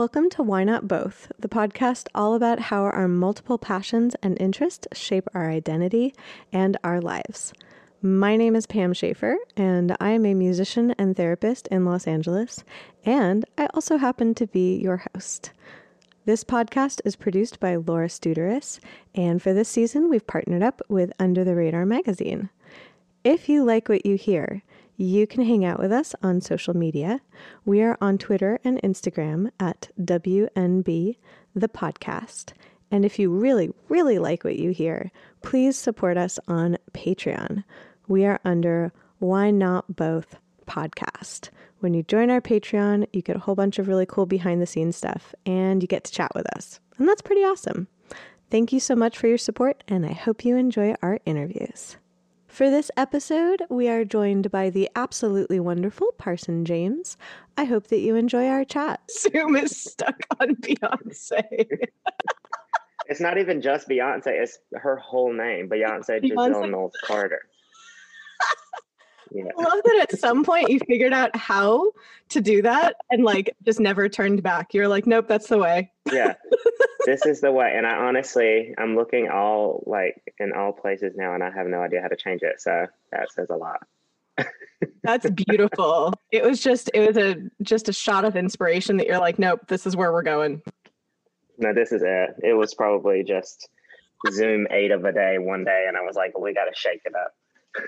Welcome to Why Not Both, the podcast all about how our multiple passions and interests shape our identity and our lives. My name is Pam Schaefer, and I am a musician and therapist in Los Angeles, and I also happen to be your host. This podcast is produced by Laura Studeris, and for this season, we've partnered up with Under the Radar magazine. If you like what you hear, you can hang out with us on social media. We are on Twitter and Instagram at WNB the podcast. And if you really, really like what you hear, please support us on Patreon. We are under Why Not Both podcast. When you join our Patreon, you get a whole bunch of really cool behind the scenes stuff and you get to chat with us. And that's pretty awesome. Thank you so much for your support, and I hope you enjoy our interviews. For this episode, we are joined by the absolutely wonderful Parson James. I hope that you enjoy our chat. Zoom is stuck on Beyonce. It's not even just Beyonce, it's her whole name, Beyonce, Giselle Beyonce. Knowles Carter. Yeah. I love that at some point you figured out how to do that and like just never turned back. You're like, nope, that's the way. Yeah. this is the way. And I honestly I'm looking all like in all places now and I have no idea how to change it. So that says a lot. That's beautiful. it was just it was a just a shot of inspiration that you're like, nope, this is where we're going. No, this is it. It was probably just Zoom eight of a day one day and I was like, we gotta shake it up.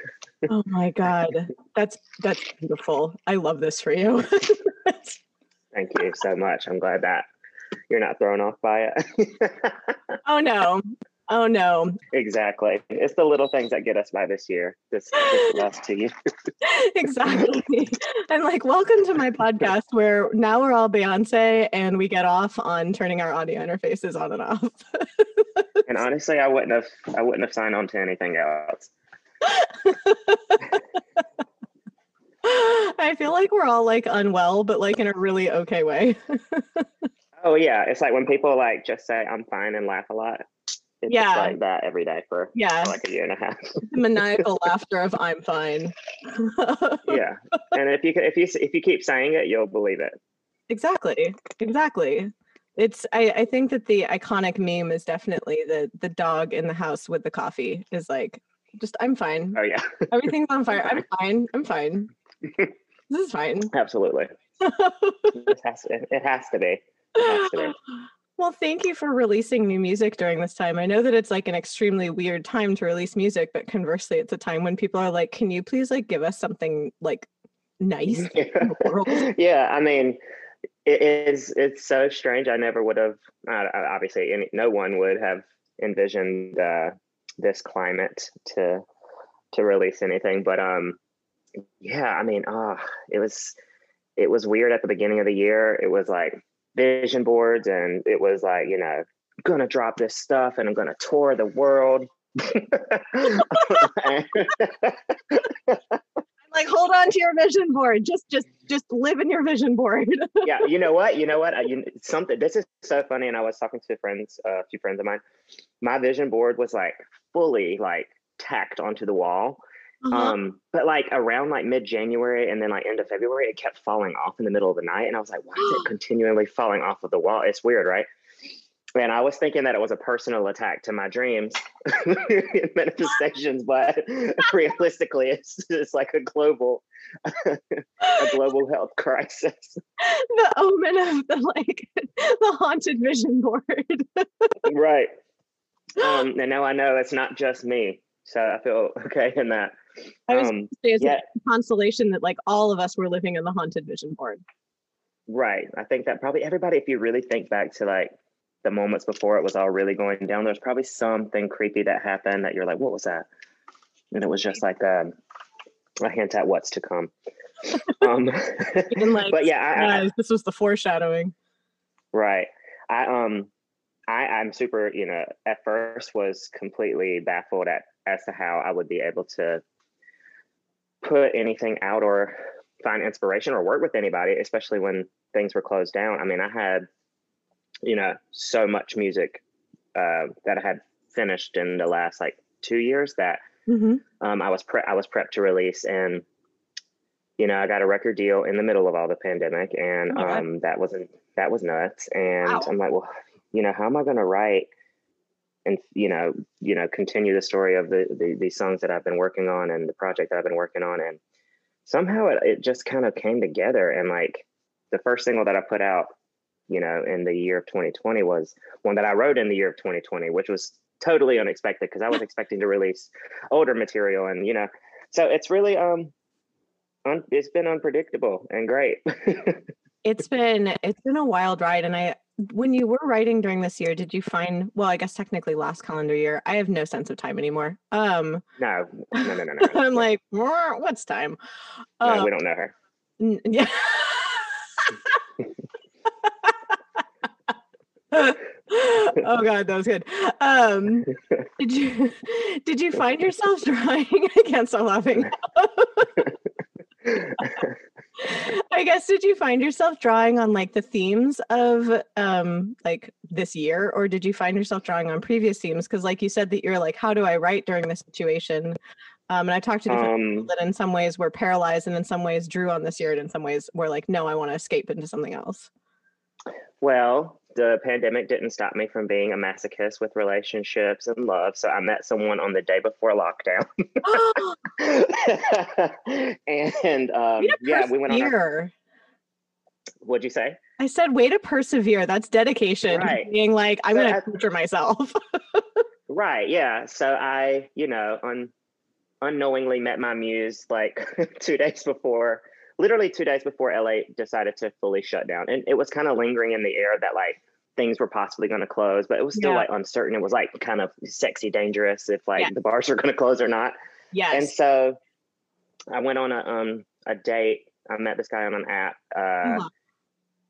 Oh my god. That's that's beautiful. I love this for you. Thank you so much. I'm glad that you're not thrown off by it. oh no. Oh no. exactly. It's the little things that get us by this year. This, this loss to you. exactly. I'm like, welcome to my podcast where now we're all Beyonce and we get off on turning our audio interfaces on and off. And honestly, I wouldn't have I wouldn't have signed on to anything else. I feel like we're all like unwell, but like in a really okay way. Oh yeah, it's like when people like just say I'm fine and laugh a lot. It's Yeah. like that every day for yeah. like a year and a half. Maniacal laughter of I'm fine. yeah, and if you if you if you keep saying it, you'll believe it. exactly. Exactly. It's I, I think that the iconic meme is definitely the the dog in the house with the coffee is like just I'm fine. Oh yeah, Everything's on fire. I'm fine. I'm fine. This is fine. absolutely. It has to, it has to be. Has to be. well, thank you for releasing new music during this time. I know that it's like an extremely weird time to release music, but conversely, it's a time when people are like, "Can you please like give us something like nice?" yeah, I mean, it is. It's so strange. I never would have. Uh, obviously, any, no one would have envisioned uh, this climate to to release anything. But um, yeah, I mean, ah, it was it was weird at the beginning of the year. It was like vision boards, and it was like you know, gonna drop this stuff, and I'm gonna tour the world. like, hold on to your vision board. Just, just, just live in your vision board. yeah, you know what? You know what? I, you, something. This is so funny. And I was talking to friends, uh, a few friends of mine. My vision board was like fully like tacked onto the wall. Uh-huh. Um, but like around like mid January and then like end of February, it kept falling off in the middle of the night, and I was like, why is it continually falling off of the wall? It's weird, right? And I was thinking that it was a personal attack to my dreams, manifestations, but realistically, it's it's like a global, a global health crisis. the omen of the like the haunted vision board. right. Um, and now I know it's not just me, so I feel okay in that. I was Um, Say It's yeah. a consolation that like all of us were living in the haunted vision board. Right. I think that probably everybody, if you really think back to like the moments before it was all really going down, there's probably something creepy that happened that you're like, what was that? And it was just like um, a hint at what's to come. um, like, but yeah, I, I, this was the foreshadowing. right. I um, I I'm super. You know, at first was completely baffled at as to how I would be able to put anything out or find inspiration or work with anybody, especially when things were closed down. I mean, I had, you know, so much music uh, that I had finished in the last like two years that Mhm. um, I was pre- I was prepped to release, and you know, I got a record deal in the middle of all the pandemic, and Oh um, that wasn't that was nuts. And Wow. I'm like, well, you know, how am I going to write and you know, you know, continue the story of the, the these songs that I've been working on and the project that I've been working on, and somehow it, it just kind of came together. And like the first single that I put out, you know, in the year of 2020 was one that I wrote in the year of 2020, which was totally unexpected because I was expecting to release older material, and you know, so it's really um un- it's been unpredictable and great. It's been it's been a wild ride and I when you were writing during this year, did you find well, I guess technically last calendar year, I have no sense of time anymore. Um no, no, no, no, no. I'm like, what's time? No, Um, we don't know her. N- yeah. oh god, that was good. Um, did you did you find yourself drawing? I can't stop laughing. I guess did you find yourself drawing on like the themes of um like this year, or did you find yourself drawing on previous themes? Because like you said that you're like, how do I write during this situation? Um, and I talked to different people um, that in some ways were paralyzed and in some ways drew on this year and in some ways were like no i want to escape into something else well, the pandemic didn't stop me from being a masochist with relationships and love. So I met someone on the day before lockdown, and um, yeah, we went on. Our, what'd you say? i said way to persevere that's dedication Right. being like i'm So gonna I- torture myself Right. Yeah. So I, you know, un, unknowingly met my muse like two days before, literally two days before LA decided to fully shut down. And it was kind of lingering in the air that like things were possibly going to close, but it was still Yeah. like uncertain. It was like kind of sexy dangerous if like Yeah. the bars were going to close or not. yes And so I went on a um a date. I met this guy on an app, uh, Uh-huh.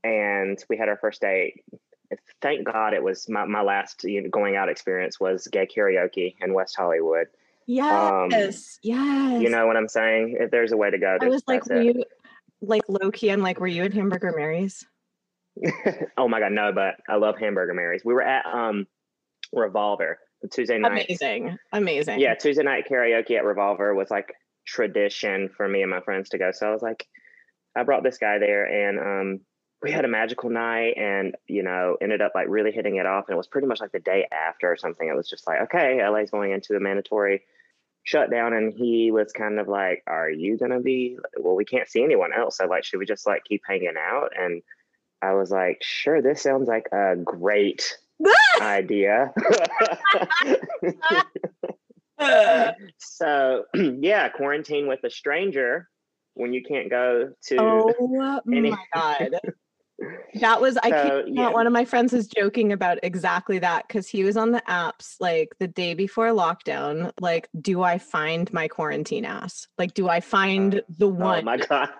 and we had our first date. Thank God it was my, my last you know, going out experience was gay karaoke in West Hollywood. yes yes You know what I'm saying? If there's a way to go, i was like were it. you like low key i'm like were you at hamburger mary's oh my God, no! But I love Hamburger Marys. We were at um Revolver Tuesday night. amazing amazing yeah tuesday night karaoke at revolver was like tradition for me and my friends to go so i was like i brought this guy there and um we had a magical night and you know ended up like really hitting it off and it was pretty much like the day after or something it was just like okay la's going into a mandatory shutdown and he was kind of like are you gonna be well we can't see anyone else. So like should we just like keep hanging out? And i was like sure this sounds like a great idea. So yeah quarantine with a stranger when you can't go to oh any- my god that was i So, yeah. one of my friends was joking about exactly that because he was on the apps like the day before lockdown like do i find my quarantine ass? Like do i uh, find the oh one? my god.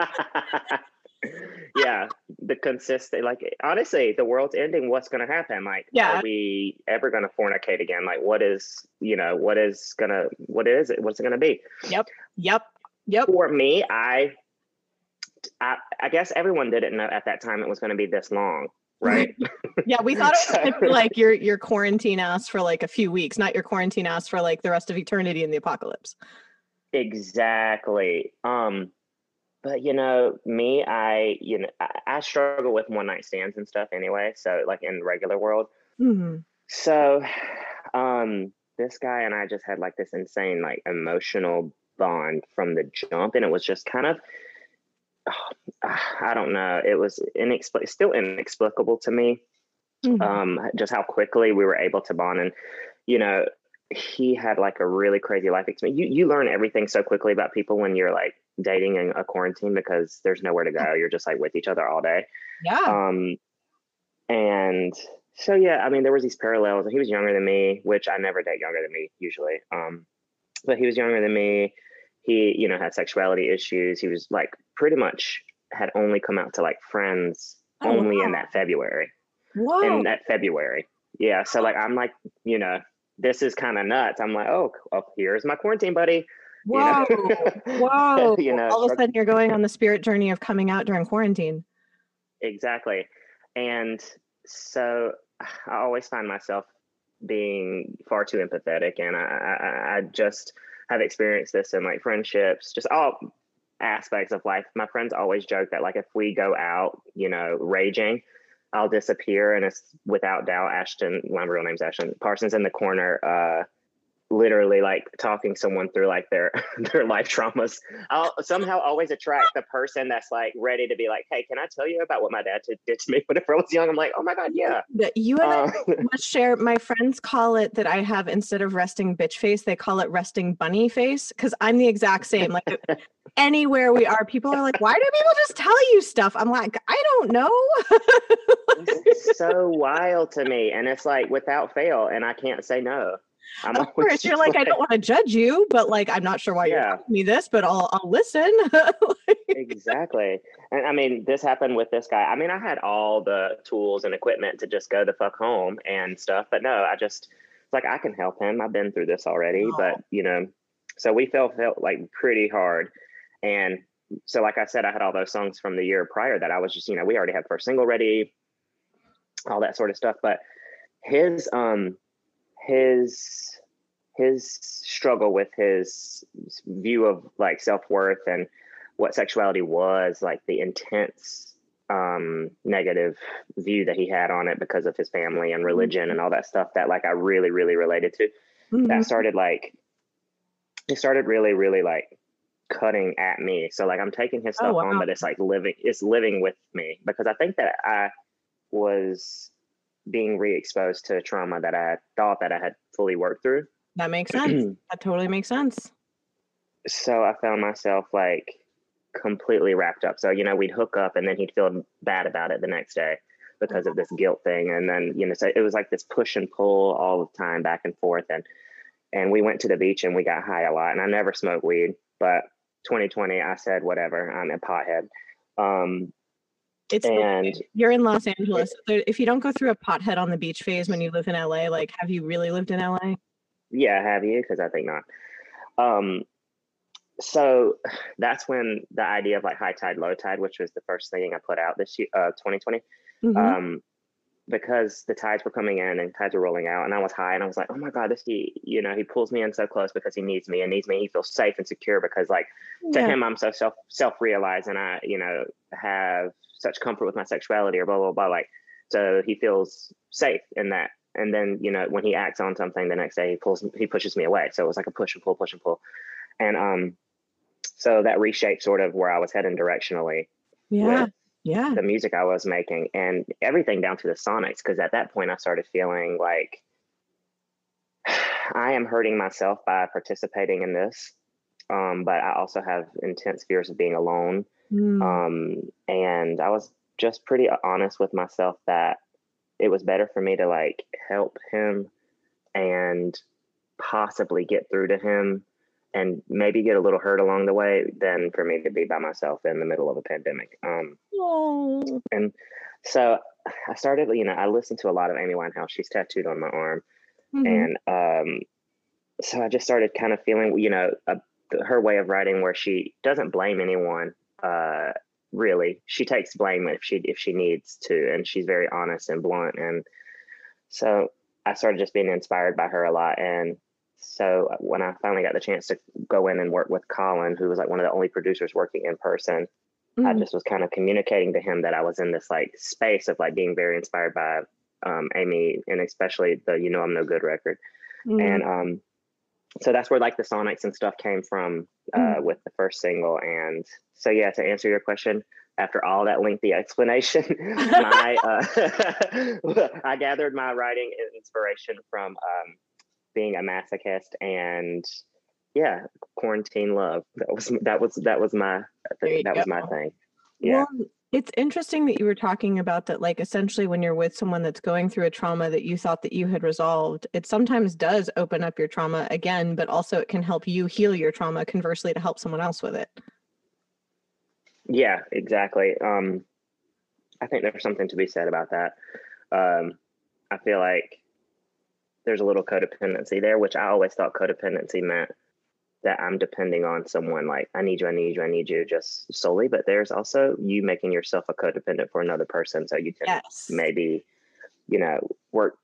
Yeah the consistent like honestly the world's ending what's to happen? Like Yeah. are we ever to fornicate again? Like what is you know what is gonna what is it? What's it to be? Yep. yep yep. For me I, I i guess everyone didn't know at that time it was going to be this long right yeah we thought it was like your your quarantine ass for like a few weeks not your quarantine ass for like the rest of eternity in the apocalypse Exactly. Um, but you know, me, I you know, I, I struggle with one night stands and stuff anyway. So like in the regular world. Mhm. So um this guy and I just had like this insane like emotional bond from the jump and it was just kind of I don't know. It was still inexplicable to me Mhm. um, just how quickly we were able to bond. And, you know, he had like a really crazy life experience. You, you learn everything so quickly about people when you're like dating in a quarantine because there's nowhere to go. You're just like with each other all day. yeah Um, and so, yeah, I mean, there was these parallels. He was younger than me, which I never date younger than me usually. Um, but he was younger than me. He, you know, had sexuality issues. He was like pretty much had only come out to like friends Oh, only in that February whoa in that February. Yeah. So like I'm like, you know, this is kind of nuts. I'm like, oh, oh, here's my quarantine buddy. you whoa know? whoa you know, all of a sudden you're going on the spirit journey of coming out during quarantine exactly. And so I always find myself being far too empathetic, and I, I, I just have experienced this in like friendships, just all aspects of life. My friends always joke that like if we go out, you know, raging, I'll disappear, and it's without doubt Ashton. My real name's Ashton Parsons in the corner. Uh, literally like talking someone through like their their life traumas. I'll somehow always attract the person that's like ready to be like hey can i tell you about what my dad did to me whenever i was young? I'm like oh my god yeah. You and uh, I must share my friends call it that i have instead of resting bitch face they call it resting bunny face because i'm the exact same like anywhere we are people are like why do people just tell you stuff? I'm like i don't know. It's so wild to me and it's like without fail and i can't say no I'm of course, you're like, like, I don't want to judge you, but like, I'm not sure why yeah. you're telling me this, but I'll I'll listen. exactly, and I mean, this happened with this guy. I mean, I had all the tools and equipment to just go the fuck home and stuff, but no, I just it's like I can help him. I've been through this already, oh. but you know, so we felt felt like pretty hard, and so like I said, I had all those songs from the year prior that I was just you know we already had first single ready, all that sort of stuff, but his um his his struggle with his view of like self-worth and what sexuality was like the intense um negative view that he had on it because of his family and religion and all that stuff that like I really really related to mm-hmm. that started like it started really really like cutting at me so like I'm taking his oh, stuff oh, wow. on but it's like living it's living with me because I think that I was being re-exposed to trauma that I thought that I had fully worked through. That makes sense. that totally makes sense. So I found myself like completely wrapped up. So, you know, we'd hook up and then he'd feel bad about it the next day because of this guilt thing. And then, you know, so it was like this push and pull all the time back and forth. And and we went to the beach and we got high a lot. And I never smoked weed, but 2020, I said, whatever, I'm a pothead. Um, it's and you're in Los Angeles. If you don't go through a pothead on the beach phase when you live in LA, like have you really lived in LA? Yeah, have you? Because I think not. Um, so that's when the idea of like high tide, low tide, which was the first thing I put out this year, uh, 2020, mm-hmm. um, because the tides were coming in and tides were rolling out, and I was high, and I was like, oh my god, this he, you know, he pulls me in so close because he needs me and needs me. He feels safe and secure because like to yeah. him, I'm so self self realized, and I, you know, have such comfort with my sexuality or blah blah blah like so he feels safe in that. And then you know when he acts on something the next day he pulls he pushes me away. So it was like a push and pull push and pull. And um so that reshaped sort of where i was heading directionally yeah. yeah. the music i was making and everything down to the sonics because at that point i started feeling like i am hurting myself by participating in this. Um, but i also have intense fears of being alone Mm. Um, and I was just pretty honest with myself that it was better for me to like help him and possibly get through to him and maybe get a little hurt along the way than for me to be by myself in the middle of a pandemic. Um. And so I started, you know, I listened to a lot of Amy Winehouse. She's tattooed on my arm. Mm-hmm. And um, so I just started kind of feeling, you know, a, her way of writing where she doesn't blame anyone uh, really she takes blame if she if she needs to and she's very honest and blunt and so i started just being inspired by her a lot and so when i finally got the chance to go in and work with colin who was like one of the only producers working in person mm-hmm. i just was kind of communicating to him that i was in this like space of like being very inspired by um, amy and especially the you know i'm no good record mm-hmm. and um so that's where like the sonics and stuff came from uh, mm. with the first single and so yeah to answer your question after all that lengthy explanation my uh, i gathered my writing inspiration from um, being a masochist and yeah quarantine love that was that was that was my that go. was my thing yeah well, it's interesting that you were talking about that, like essentially when you're with someone that's going through a trauma that you thought that you had resolved, it sometimes does open up your trauma again, but also it can help you heal your trauma conversely to help someone else with it. Yeah, exactly. Um, I think there's something to be said about that. Um, I feel like there's a little codependency there, which I always thought codependency meant that I'm depending on someone like I need you, I need you, I need you just solely. But there's also you making yourself a codependent for another person. So you can yes. maybe, you know, work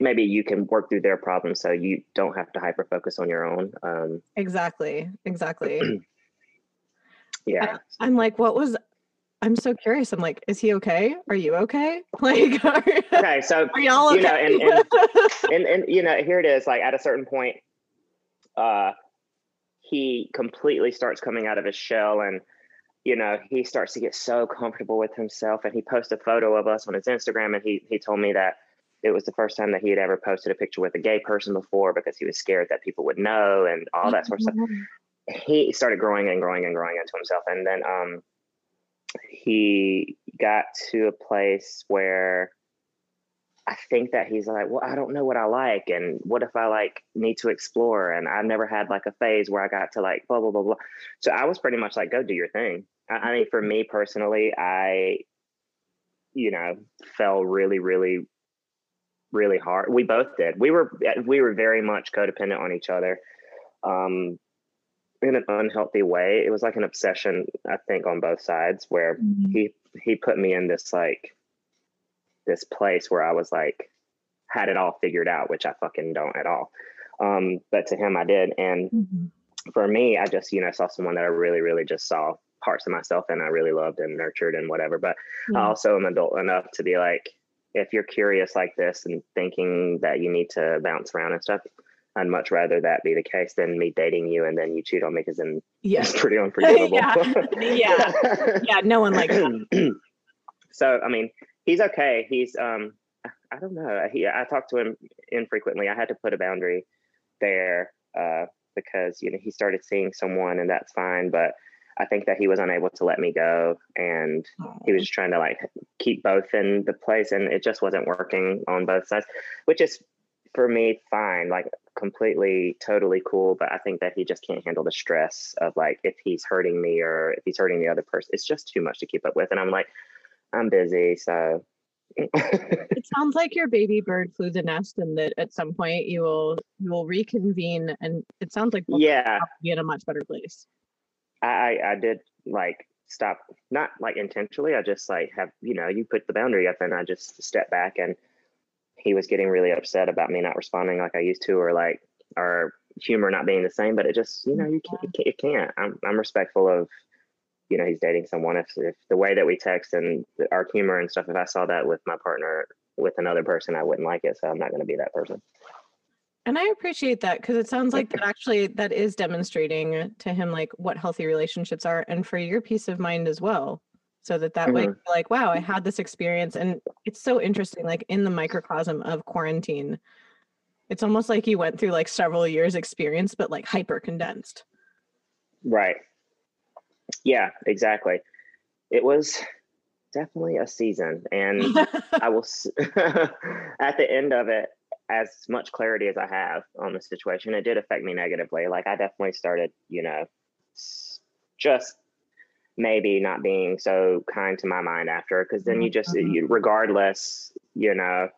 maybe you can work through their problems so you don't have to hyper focus on your own. Um, exactly. Exactly. Yeah. I, I'm like, what was? I'm so curious. I'm like, is he okay? Are you okay? Like, are, Okay, so are y'all okay? you know, and- and- and and you know, here it is. Like at a certain point, uh, he completely starts coming out of his shell, and you know, he starts to get so comfortable with himself. And he posted a photo of us on his Instagram, and he he told me that it was the first time that he had ever posted a picture with a gay person before because he was scared that people would know and all that sort of stuff. He started growing and growing and growing into himself, and then um, he got to a place where I think that he's like, well, I don't know what I like, and what if I like need to explore? And I've never had like a phase where I got to like blah blah blah blah. So I was pretty much like, go do your thing. I, I mean, for me personally, I, you know, fell really, really, really hard. We both did. We were we were very much codependent on each other, um, in an unhealthy way. It was like an obsession, I think, on both sides, where Mhm. he he put me in this like this place where I was like had it all figured out, which I fucking don't at all. Um, but to him, I did, and Mhm. for me, I just you know saw someone that I really, really just saw parts of myself and I really loved and nurtured and whatever. But I also am adult enough to be like, if you're curious like this and thinking that you need to bounce around and stuff, I'd much rather that be the case than me dating you and then you cheat on me because then Yeah. it's pretty unforgivable. Yeah. Yeah. Yeah. No one likes that. so I mean, he's okay. He's um, I- don't know. He I talked to him infrequently. I had to put a boundary there uh, because you know he started seeing someone and that's fine, but I think that he was unable to let me go and he was just trying to like keep both in the place and it just wasn't working on both sides which is for me fine like completely totally cool but i think that he just can't handle the stress of like if he's hurting me or if he's hurting the other person it's just too much to keep up with and i'm like i'm busy so It sounds like your baby bird flew the nest, and that at some point you will you will reconvene, and it sounds like both yeah be in a much better place. I, I did like stop not like intentionally i just like have you know you put the boundary up and i just stepped back and he was getting really upset about me not responding like i used to or like our humor not being the same but it just you know you mm-hmm. can't, it can't, it can't. I'm, I'm respectful of you know he's dating someone if, if the way that we text and our humor and stuff if i saw that with my partner with another person i wouldn't like it so i'm not going to be that person And I appreciate that because it sounds like that actually that is demonstrating to him like what healthy relationships are, and for your peace of mind as well. So that that way, Mhm. you're like, wow, I had this experience, and it's so interesting. Like in the microcosm of quarantine, it's almost like you went through like several years experience, but like hyper condensed. Right. Yeah, exactly. It was definitely a season. And I will, at the end of it, as much clarity as I have on the situation, it did affect me negatively. Like, I definitely started, you know, just maybe not being so kind to my mind after, because then you just, Mhm. you, regardless, you know,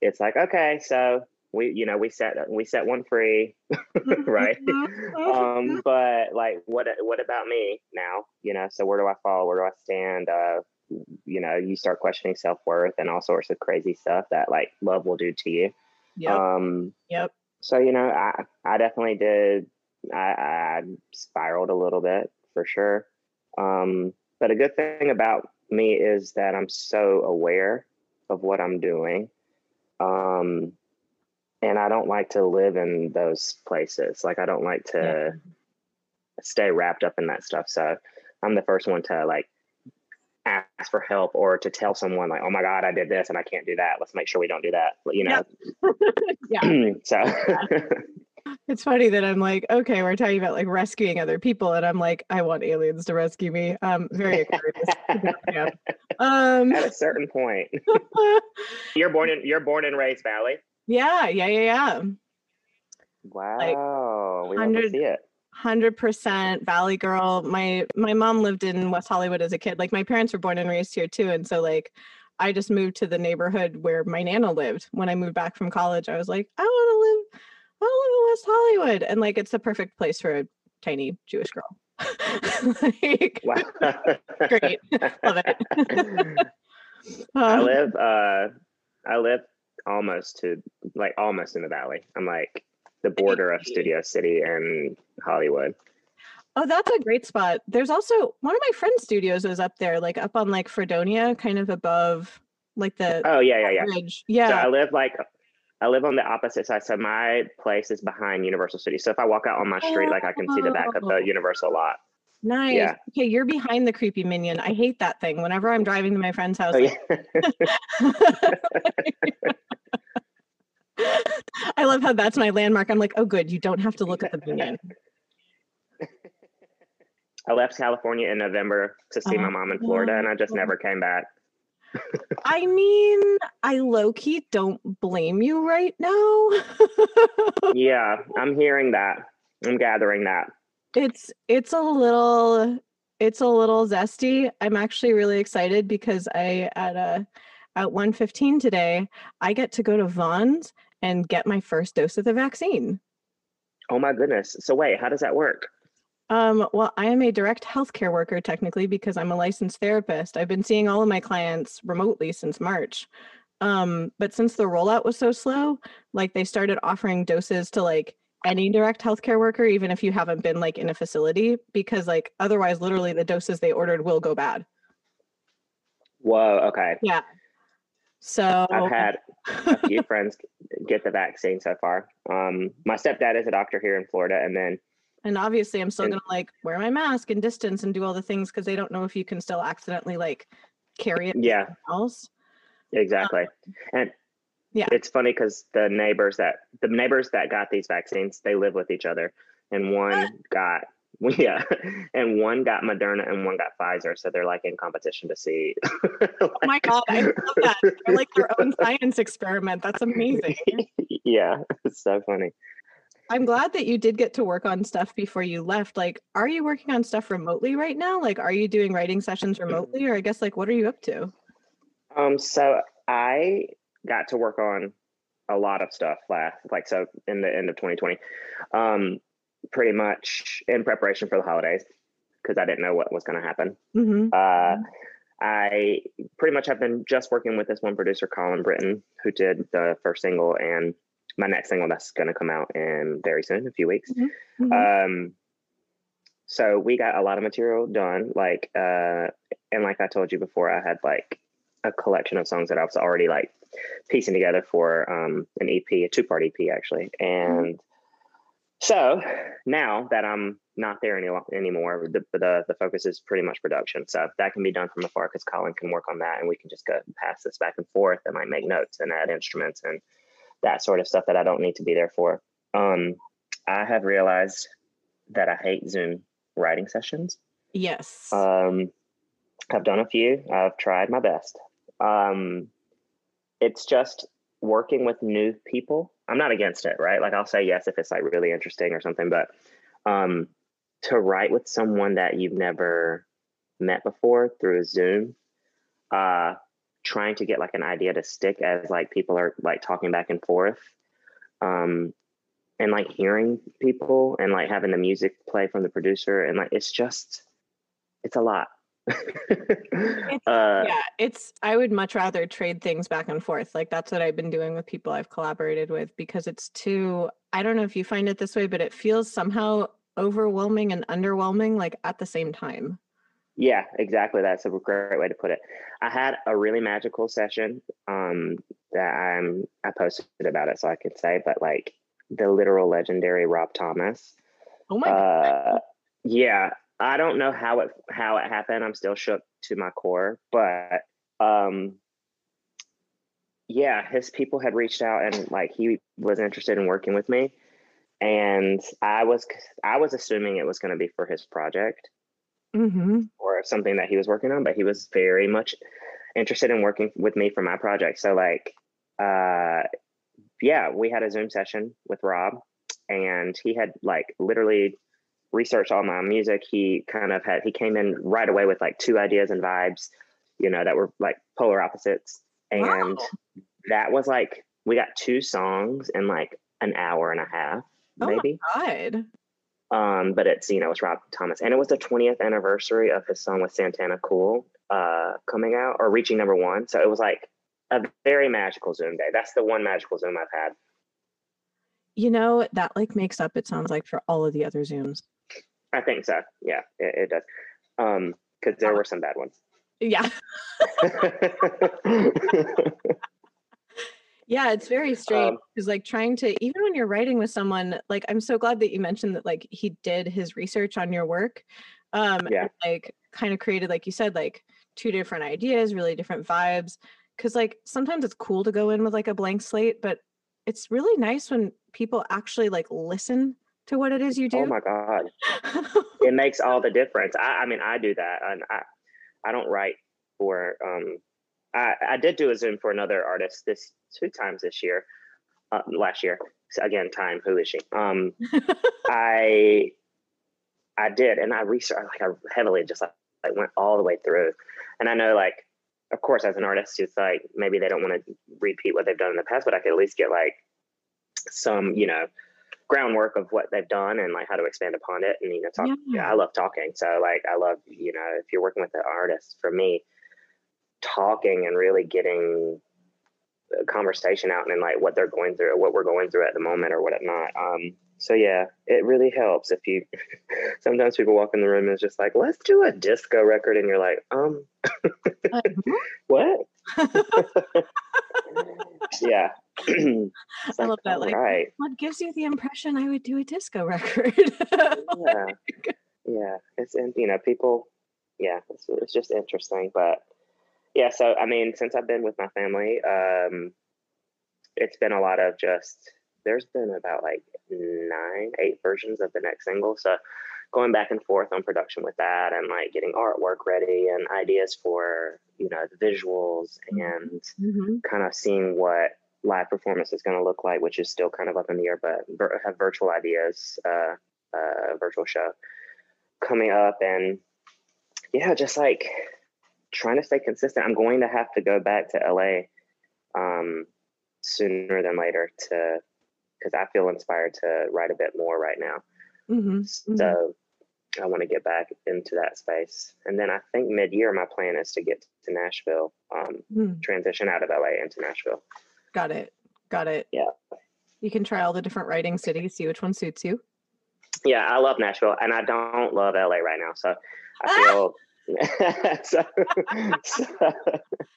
it's like, okay, so we, you know, we set, we set one free, right? um but like what what about me now you know so where do i fall where do i stand uh you know you start questioning self-worth and all sorts of crazy stuff that like love will do to you Yep. um yep. so you know i i definitely did i i spiraled a little bit for sure um but a good thing about me is that i'm so aware of what i'm doing um and i don't like to live in those places like i don't like to Yeah. stay wrapped up in that stuff so i'm the first one to like ask for help or to tell someone like oh my god i did this and i can't do that let's make sure we don't do that you know Yeah. so It's funny that I'm like, okay, we're talking about like rescuing other people, and I'm like, I want aliens to rescue me. Um, very Aquarius. yeah. Um, at a certain point you're born in you're born in raised valley yeah, yeah, yeah, yeah. wow we love to 100 see it Hundred percent Valley girl. My my mom lived in West Hollywood as a kid. Like my parents were born and raised here too, and so like I just moved to the neighborhood where my nana lived. When I moved back from college, I was like, I want to live, I want to live in West Hollywood, and like it's the perfect place for a tiny Jewish girl. like, wow Great. Love it. I uh, live uh I live almost to like almost in the valley. I'm like the border of Studio City and Hollywood. Oh, that's a great spot. There's also one of my friend's studios is up there, like up on like Fredonia, kind of above like the Oh yeah, yeah, yeah. bridge. So I live like I live on the opposite side. So my place is behind Universal City. So if I walk out on my street, like I can see the back of Oh. the Universal lot. Nice. Yeah. Okay, you're behind the creepy minion. I hate that thing. Whenever I'm driving to my friend's house, Oh yeah. I love how that's my landmark. I'm like, oh, good. You don't have to look at the minion. I left California in November to see my Oh, mom in Florida, and I just never came back. I mean, I low key don't blame you right now. Yeah, I'm hearing that. I'm gathering that. It's it's a little it's a little zesty. I'm actually really excited because I at a at 115 today, I get to go to Vaughn's and get my first dose of the vaccine. Oh my goodness. So wait, how does that work? Um, well, I am a direct healthcare worker technically because I'm a licensed therapist. I've been seeing all of my clients remotely since March. Um, but since the rollout was so slow, like they started offering doses to like any direct healthcare worker, even if you haven't been like in a facility, because like otherwise, literally the doses they ordered will go bad. Whoa, okay. Yeah. So I've had a few friends get the vaccine so far. Um, my stepdad is a doctor here in Florida, and then and obviously I'm still and- gonna like wear my mask and distance and do all the things because they don't know if you can still accidentally like carry it yeah, else. exactly. And yeah. it's funny because the neighbors that the neighbors that got these vaccines, they live with each other, and one got yeah, and one got Moderna and one got Pfizer, so they're like in competition to see. Oh my god, I love that. They're like their own science experiment. That's amazing. yeah, it's so funny. I'm glad that you did get to work on stuff before you left. Like, are you working on stuff remotely right now? Like, are you doing writing sessions remotely? Or I guess like what are you up to? Um, so I got to work on a lot of stuff last, like so in the end of 2020, um, pretty much in preparation for the holidays because I didn't know what was going to happen. hmm Uh, I pretty much have been just working with this one producer, Colin Britton, who did the first single and my next single that's going to come out in very soon, a few weeks. Mhm. Um, so we got a lot of material done, like, uh, and like I told you before, I had like a collection of songs that I was already like piecing together for um, an EP, a two part EP actually. And so now that I'm not there any anymore, the, the the focus is pretty much production. So that can be done from afar because Colin can work on that, and we can just go pass this back and forth and like make notes and add instruments and that sort of stuff that I don't need to be there for. Um, I have realized that I hate Zoom writing sessions. Yes. Um, I've done a few. I've tried my best. Um, it's just working with new people. I'm not against it, right? Like I'll say yes if it's like really interesting or something, but um, to write with someone that you've never met before through Zoom, uh, trying to get like an idea to stick as like people are like talking back and forth, um, and like hearing people and like having the music play from the producer and like it's just it's a lot. uh, yeah, it's I would much rather trade things back and forth. Like that's what I've been doing with people I've collaborated with because it's too I don't know if you find it this way, but it feels somehow overwhelming and underwhelming like at the same time. Yeah, exactly. That's a great way to put it. I had a really magical session um, that I'm I posted about it, so I could say, but like the literal legendary Rob Thomas. Oh my god. Uh, yeah, I don't know how it how it happened. I'm still shook to my core, but um, yeah, his people had reached out and like he was interested in working with me, and I was I was assuming it was going to be for his project Mm-hmm. or something that he was working on, but he was very much interested in working with me for my project. So like uh yeah, we had a Zoom session with Rob and he had like literally researched all my music. He kind of had he came in right away with like two ideas and vibes, you know, that were like polar opposites. And Wow. that was like we got two songs in like an hour and a half, Oh my maybe god. um, but it's you know it's Rob Thomas, and it was the 20th anniversary of his song with Santana Cool uh, coming out or reaching number one. So it was like a very magical Zoom day. That's the one magical Zoom I've had. You know, that like makes up it sounds like for all of the other Zooms. I think so. Yeah, it, it does. Um, because there were some bad ones. Yeah. Yeah, it's very strange Um, because like trying to even when you're writing with someone, like I'm so glad that you mentioned that like he did his research on your work. Um Yeah. and, like kind of created, like you said, like two different ideas, really different vibes. Cause like sometimes it's cool to go in with like a blank slate, but it's really nice when people actually like listen to what it is you do. oh my god, it makes all the difference. I, I mean, I do that, and I, I don't write for. Um, I, I did do a Zoom for another artist this two times this year, uh, last year. So again, time. Who is she? Um, I, I did, and I researched like I heavily just like, like went all the way through, and I know like, of course, as an artist, it's like maybe they don't want to repeat what they've done in the past, but I could at least get like some, you know, groundwork of what they've done and like how to expand upon it and you know talk yeah. Yeah. i love talking so like i love you know if you're working with an artist for me talking and really getting a conversation out and like what they're going through or what we're going through at the moment or whatnot um so yeah it really helps if you sometimes people walk in the room and it's just like let's do a disco record and you're like um what? Yeah. It's I love that, like, right what gives you the impression I would do a disco record? yeah. Yeah it's and you know people yeah it's, it's just interesting but yeah so i mean since i've been with my family um it's been a lot of just there's been about like nine eight versions of the next single so going back and forth on production with that and like getting artwork ready and ideas for you know the visuals and Mhm. kind of seeing what live performance is going to look like, which is still kind of up in the air, but have virtual ideas, uh, uh, virtual show coming up, and yeah, just like trying to stay consistent. I'm going to have to go back to LA um, sooner than later to because I feel inspired to write a bit more right now. Mhm. Mhm. So I want to get back into that space, and then I think mid-year my plan is to get to Nashville, um, Mm. transition out of LA into Nashville. Got it. Got it. Yeah. You can try all the different writing cities, see which one suits you. Yeah, I love Nashville, and I don't love LA right now. So I feel so, so, so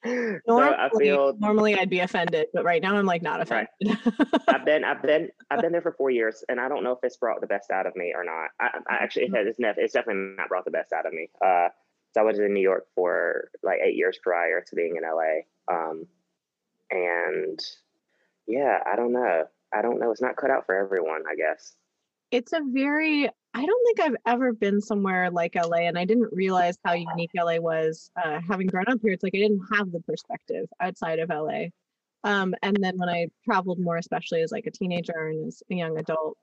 I Normally, feel normally I'd be offended, but right now I'm like not offended. Right. I've been I've been I've been there for four years, and I don't know if it's brought the best out of me or not. I, I actually it has, it's, never, it's definitely not brought the best out of me. Uh, so I was in New York for like eight years prior to being in LA, um, and yeah, I don't know. I don't know. It's not cut out for everyone, I guess. it's a very I don't think I've ever been somewhere like LA and I didn't realize how unique LA was uh, having grown up here. It's like I didn't have the perspective outside of LA. Um, and then when I traveled more, especially as like a teenager and as a young adult,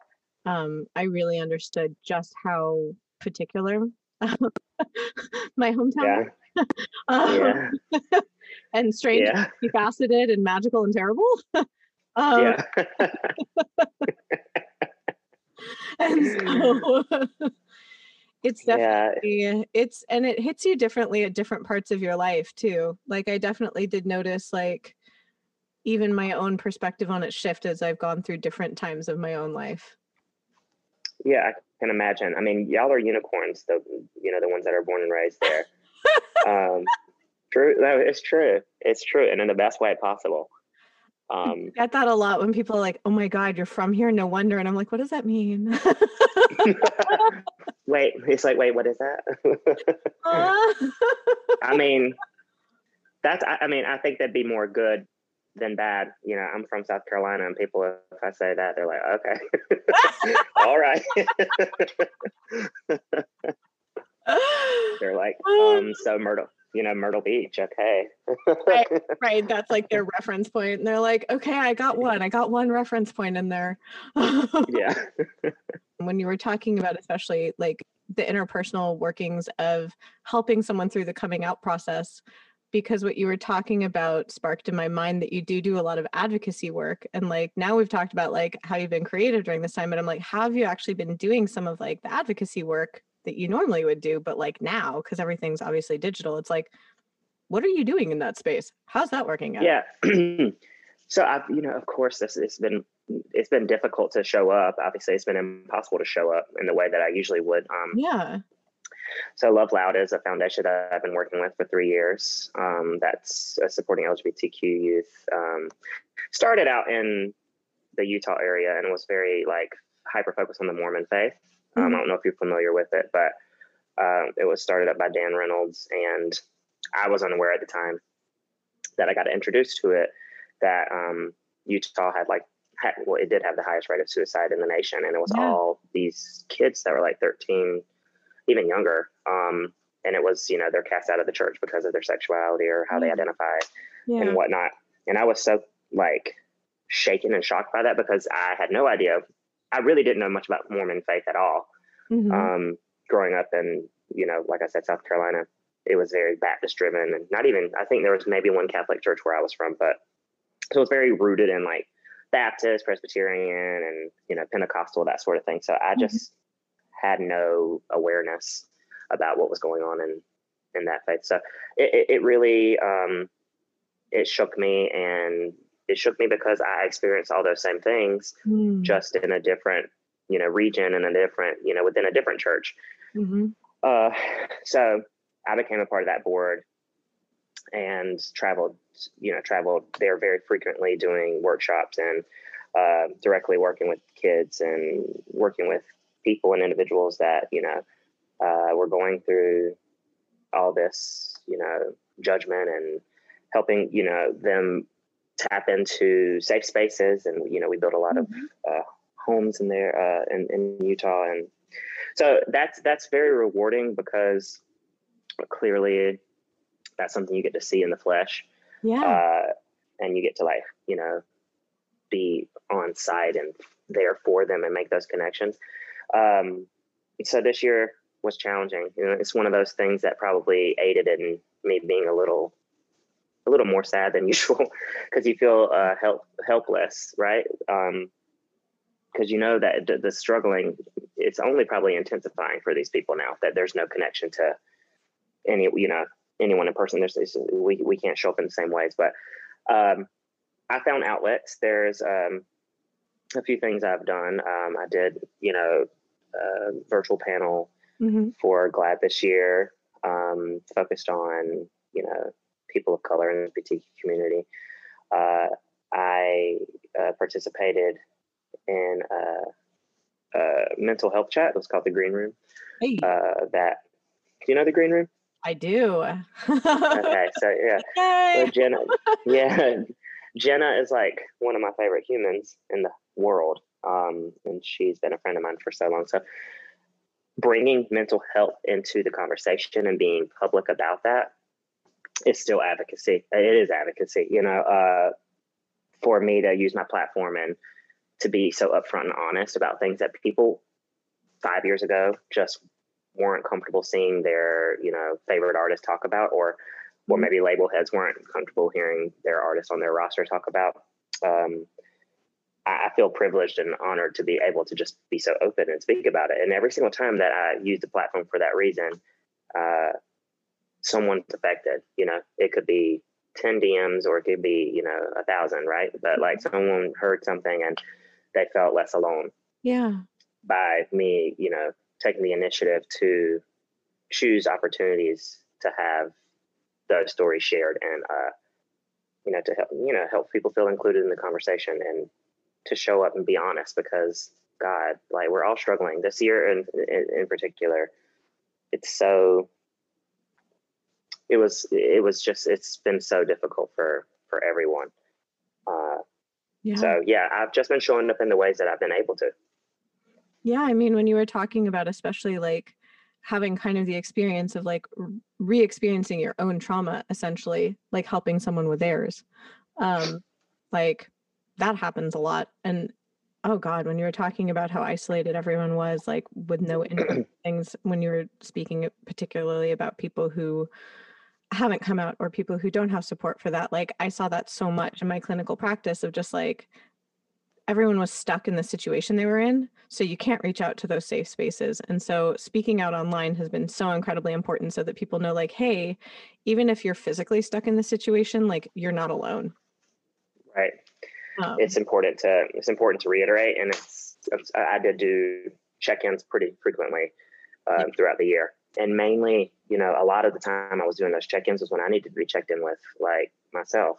um, I really understood just how particular my hometown Yeah. Um, yeah, and strange, yeah, multifaceted, and magical and terrible. um, yeah. and so it's definitely yeah, it's and it hits you differently at different parts of your life too like i definitely did notice like even my own perspective on it shift as i've gone through different times of my own life yeah. I can imagine. I mean, y'all are unicorns. The you know the ones that are born and raised there. um, true. No, it's true. It's true, and in the best way possible. Um, I get that a lot when people are like oh my god you're from here no wonder and i'm like what does that mean wait, it's like, wait, what is that? Ah. I mean, that's. I, I mean, I think that'd be more good than bad. You know, I'm from South Carolina, and people, if I say that, they're like, okay, all right. they're like, um, so Myrtle, you know, Myrtle Beach, okay. Right. right that's like their reference point and they're like okay i got one i got one reference point in there yeah, when you were talking about especially like the interpersonal workings of helping someone through the coming out process because what you were talking about sparked in my mind that you do do a lot of advocacy work and like now we've talked about like how you've been creative during this time but i'm like how have you actually been doing some of like the advocacy work that you normally would do but like now because everything's obviously digital it's like what are you doing in that space how's that working out yeah. so I've, you know, of course, this it's been it's been difficult to show up. Obviously, it's been impossible to show up in the way that I usually would. Um, yeah. So Love Loud is a foundation that I've been working with for three years. Um, that's uh, supporting LGBTQ youth. Um, started out in the Utah area and was very like hyper focused on the Mormon faith. Um, mm-hmm. I don't know if you're familiar with it, but uh, it was started up by Dan Reynolds, and I was unaware at the time that I got introduced to it that um, Utah had like had, well, it did have the highest rate of suicide in the nation, and it was yeah. all these kids that were like 13, even younger. Um, and it was you know they're cast out of the church because of their sexuality or how they identify yeah. and whatnot. And I was so like shaken and shocked by that because I had no idea. I really didn't know much about Mormon faith at all. Mm-hmm. Um, growing up in you know, like I said, South Carolina, it was very Baptist driven, and not even. I think there was maybe one Catholic church where I was from, but so it was very rooted in like Baptist, Presbyterian, and you know Pentecostal, that sort of thing. So I mm-hmm. just mm-hmm. had no awareness about what was going on in in that faith. So it, it really um, it shook me, and it shook me because I experienced all those same things, mm. just in a different you know region and a different you know within a different church. Mm-hmm. Uh, so I became a part of that board and traveled, you know, traveled there very frequently doing workshops and uh, directly working with kids and working with people and individuals that, you know, uh, were going through all this, you know, judgment and helping, you know, them tap into safe spaces. And, you know, we built a lot mm-hmm. of uh, homes in there uh, in, in Utah and so that's that's very rewarding because clearly that's something you get to see in the flesh. Yeah. Uh, and you get to like, you know, be on site and there for them and make those connections. Um, so this year was challenging. You know, it's one of those things that probably aided in me being a little, a little more sad than usual because you feel uh, help helpless, right? Um, because you know that the, the struggling it's only probably intensifying for these people now that there's no connection to any you know anyone in person there's, there's we, we can't show up in the same ways but um, i found outlets there's um, a few things i've done um, i did you know a virtual panel mm-hmm. for GLAAD this year um, focused on you know people of color in the lgbt community uh, i uh, participated in a, a, mental health chat. It was called the Green Room. Hey. Uh, that do you know the Green Room? I do. okay, so yeah, Jenna, yeah, Jenna is like one of my favorite humans in the world, um, and she's been a friend of mine for so long. So bringing mental health into the conversation and being public about that is still advocacy. It is advocacy, you know, uh, for me to use my platform and to be so upfront and honest about things that people five years ago just weren't comfortable seeing their you know favorite artist talk about or or mm-hmm. maybe label heads weren't comfortable hearing their artist on their roster talk about um, I, I feel privileged and honored to be able to just be so open and speak about it and every single time that i use the platform for that reason uh, someone's affected you know it could be 10 dms or it could be you know a thousand right but like someone heard something and they felt less alone. Yeah. By me, you know, taking the initiative to choose opportunities to have those stories shared and uh you know to help you know help people feel included in the conversation and to show up and be honest because god like we're all struggling this year in in, in particular it's so it was it was just it's been so difficult for for everyone uh yeah. So yeah, I've just been showing up in the ways that I've been able to. Yeah, I mean, when you were talking about especially like having kind of the experience of like re-experiencing your own trauma, essentially, like helping someone with theirs, um, like that happens a lot. And oh god, when you were talking about how isolated everyone was, like with no things, when you were speaking particularly about people who haven't come out or people who don't have support for that like i saw that so much in my clinical practice of just like everyone was stuck in the situation they were in so you can't reach out to those safe spaces and so speaking out online has been so incredibly important so that people know like hey even if you're physically stuck in the situation like you're not alone. Right. Um, it's important to it's important to reiterate, and it's I did do check-ins pretty frequently uh, throughout the year, and mainly, you know, a lot of the time I was doing those check-ins was when I needed to be checked in with, like myself.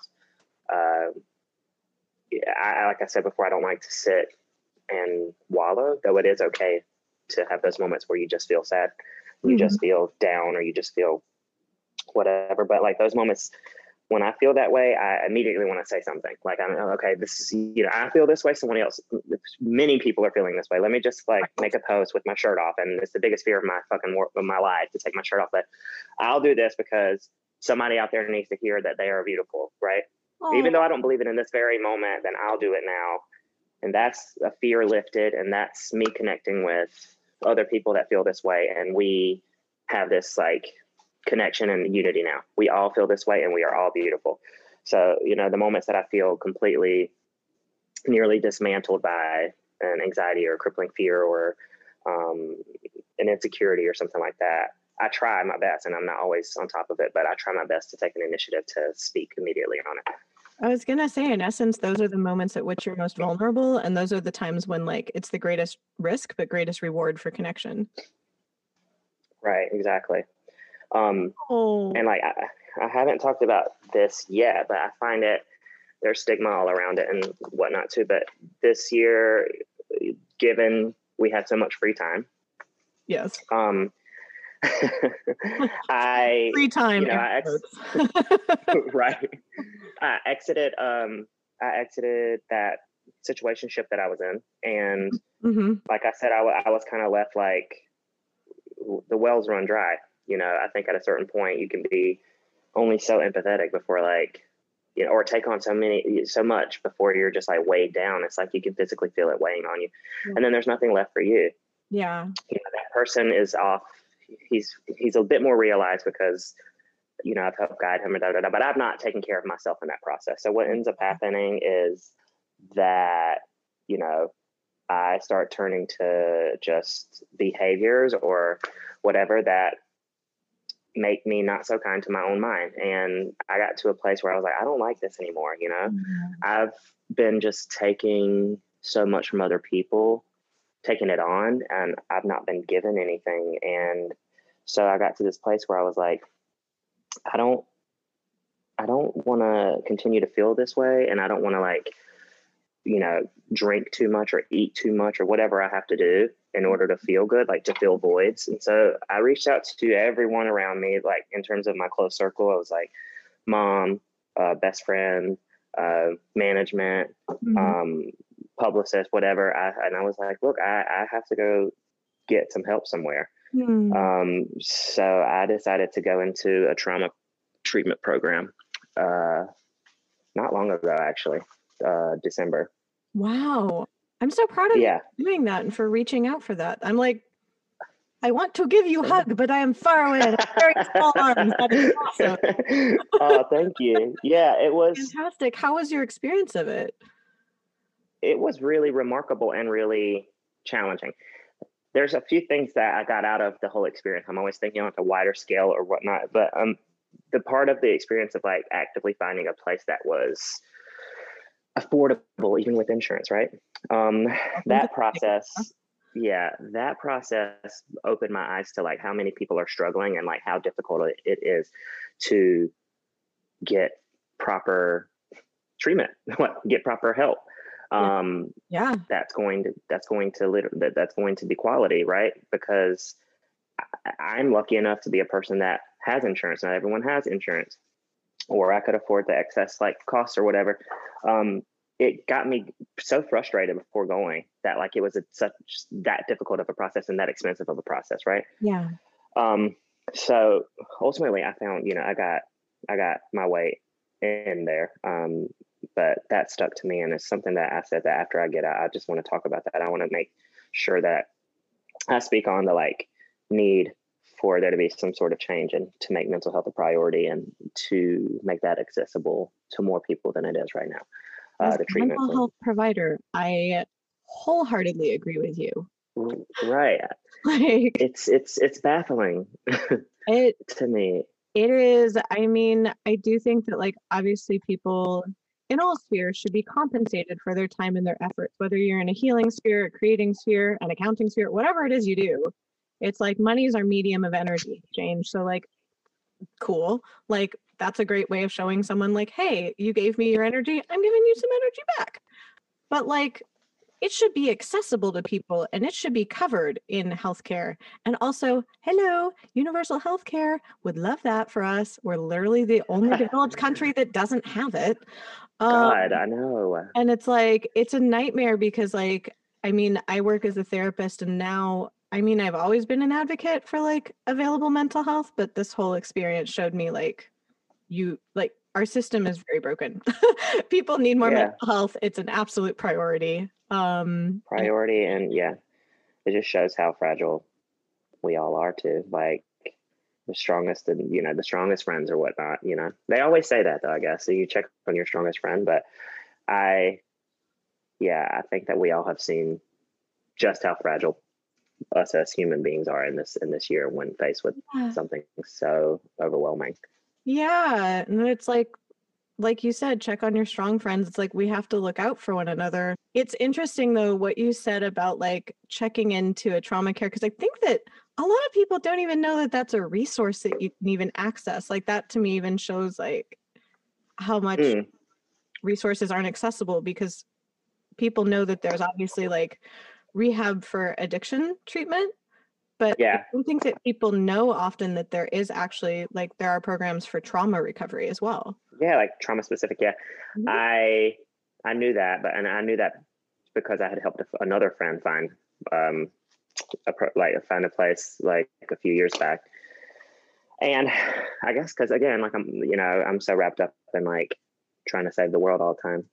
Uh, I, like I said before, I don't like to sit and wallow, though it is okay to have those moments where you just feel sad, you mm-hmm. just feel down, or you just feel whatever. But like those moments, when I feel that way, I immediately want to say something. Like I'm oh, okay. This is you know I feel this way. Someone else, many people are feeling this way. Let me just like make a post with my shirt off, and it's the biggest fear of my fucking work of my life to take my shirt off. But I'll do this because somebody out there needs to hear that they are beautiful, right? Even though I don't believe it in this very moment, then I'll do it now. And that's a fear lifted, and that's me connecting with other people that feel this way. And we have this like connection and unity now. We all feel this way and we are all beautiful. So, you know, the moments that I feel completely nearly dismantled by an anxiety or crippling fear or um, an insecurity or something like that, I try my best and I'm not always on top of it, but I try my best to take an initiative to speak immediately on it. I was going to say, in essence, those are the moments at which you're most vulnerable. And those are the times when, like, it's the greatest risk, but greatest reward for connection. Right, exactly. Um, oh. And, like, I, I haven't talked about this yet, but I find it, there's stigma all around it and whatnot, too. But this year, given we had so much free time, yes. Um, I free time. You know, I ex- right. I exited. Um, I exited that situationship that I was in, and mm-hmm. like I said, I, w- I was kind of left like the wells run dry. You know, I think at a certain point you can be only so empathetic before like you know, or take on so many, so much before you're just like weighed down. It's like you can physically feel it weighing on you, and then there's nothing left for you. Yeah, you know, that person is off he's he's a bit more realized because you know I've helped guide him, da, da, da, but I've not taken care of myself in that process. So what ends up happening is that you know I start turning to just behaviors or whatever that make me not so kind to my own mind. And I got to a place where I was like, I don't like this anymore. You know, mm-hmm. I've been just taking so much from other people taking it on and I've not been given anything. And so I got to this place where I was like, I don't, I don't want to continue to feel this way. And I don't want to like, you know, drink too much or eat too much or whatever I have to do in order to feel good, like to fill voids. And so I reached out to everyone around me, like in terms of my close circle, I was like, mom, uh, best friend, uh, management, mm-hmm. um, publicist, whatever. I, and I was like, look, I, I have to go get some help somewhere. Mm. Um, so I decided to go into a trauma treatment program uh, not long ago, actually, uh, December. Wow. I'm so proud of yeah. you doing that and for reaching out for that. I'm like, I want to give you a hug, but I am far away. very small arms. That is awesome. oh, thank you. Yeah, it was fantastic. How was your experience of it? it was really remarkable and really challenging. There's a few things that I got out of the whole experience. I'm always thinking on a wider scale or whatnot, but um, the part of the experience of like actively finding a place that was affordable, even with insurance, right? Um, that process, yeah, that process opened my eyes to like how many people are struggling and like how difficult it is to get proper treatment, get proper help. Um yeah. that's going to that's going to that, that's going to be quality right? Because I, i'm lucky enough to be a person that has insurance. Not everyone has insurance or i could afford the excess like costs or whatever um it got me so frustrated before going that like it was a, such that difficult of a process and that expensive of a process right? Yeah. Um so ultimately i found you know i got i got my way in there um but that stuck to me and it's something that i said that after i get out i just want to talk about that. I want to make sure that i speak on the like need for there to be some sort of change and to make mental health a priority and to make that accessible to more people than it is right now uh, As the treatment mental health provider i wholeheartedly agree with you. Right. Like it's it's it's baffling it to me. It is. I mean i do think that like obviously people in all spheres should be compensated for their time and their efforts, whether you're in a healing sphere, a creating sphere, an accounting sphere, whatever it is you do. It's like money is our medium of energy exchange. So, like, cool. Like, that's a great way of showing someone, like, hey, you gave me your energy, I'm giving you some energy back. But, like, it should be accessible to people and it should be covered in healthcare. And also, hello, universal healthcare would love that for us. We're literally the only developed country that doesn't have it. God, um, I know. And it's like, it's a nightmare because, like, I mean, I work as a therapist and now, I mean, I've always been an advocate for like available mental health, but this whole experience showed me like, you like our system is very broken. People need more yeah. mental health. It's an absolute priority. Um, priority, and yeah, it just shows how fragile we all are too. Like the strongest and you know the strongest friends or whatnot you know they always say that though i guess so you check on your strongest friend but i yeah i think that we all have seen just how fragile us as human beings are in this in this year when faced with yeah. something so overwhelming yeah and it's like like you said check on your strong friends it's like we have to look out for one another it's interesting though what you said about like checking into a trauma care because i think that a lot of people don't even know that that's a resource that you can even access. Like that to me even shows like how much mm. resources aren't accessible because people know that there's obviously like rehab for addiction treatment but yeah. I don't think that people know often that there is actually like there are programs for trauma recovery as well. Yeah, like trauma specific. Yeah, mm-hmm. I I knew that, but and I knew that because I had helped another friend find um, a pro, like found a place like a few years back and i guess because again like i'm you know i'm so wrapped up in like trying to save the world all the time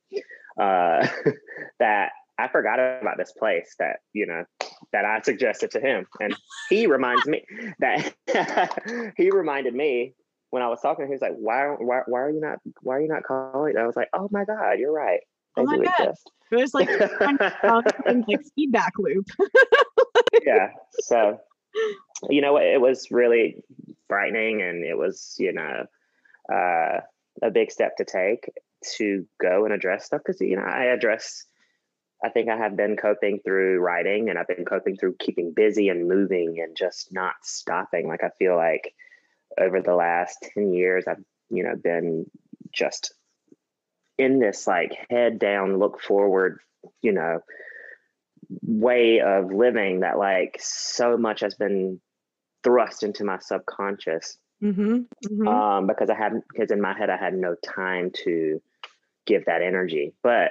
uh that i forgot about this place that you know that i suggested to him and he reminds me that he reminded me when i was talking he was like why, why why are you not why are you not calling i was like oh my god you're right they oh my god exist. it was like like feedback loop yeah. So, you know, it was really frightening and it was, you know, uh, a big step to take to go and address stuff because, you know, I address, I think I have been coping through writing and I've been coping through keeping busy and moving and just not stopping. Like, I feel like over the last 10 years, I've, you know, been just in this like head down, look forward, you know, way of living that like so much has been thrust into my subconscious mm-hmm, mm-hmm. Um, because i hadn't because in my head i had no time to give that energy but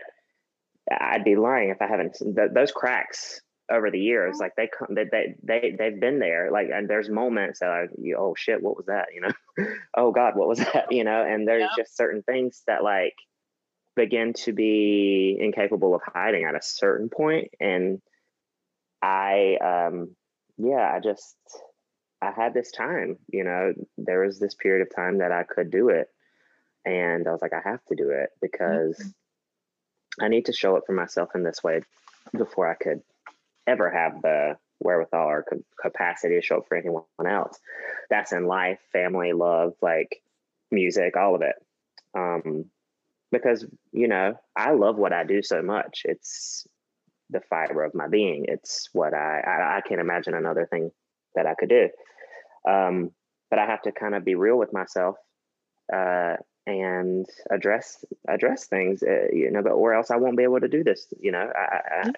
i'd be lying if i haven't th- those cracks over the years like they come they, they they they've been there like and there's moments that I, you, oh shit what was that? You know? Oh god what was that? You know? And there's yeah. just certain things that like begin to be incapable of hiding at a certain point and i um yeah i just i had this time you know? There was this period of time that i could do it and i was like i have to do it because mm-hmm. I need to show it for myself in this way before i could ever have the wherewithal or capacity to show it for anyone else that's in life family love like music all of it um because you know I love what I do so much. It's the fiber of my being. It's what I I, I can't imagine another thing that I could do. Um, but I have to kind of be real with myself uh, and address address things, uh, you know. But or else I won't be able to do this, you know. I, I, yeah.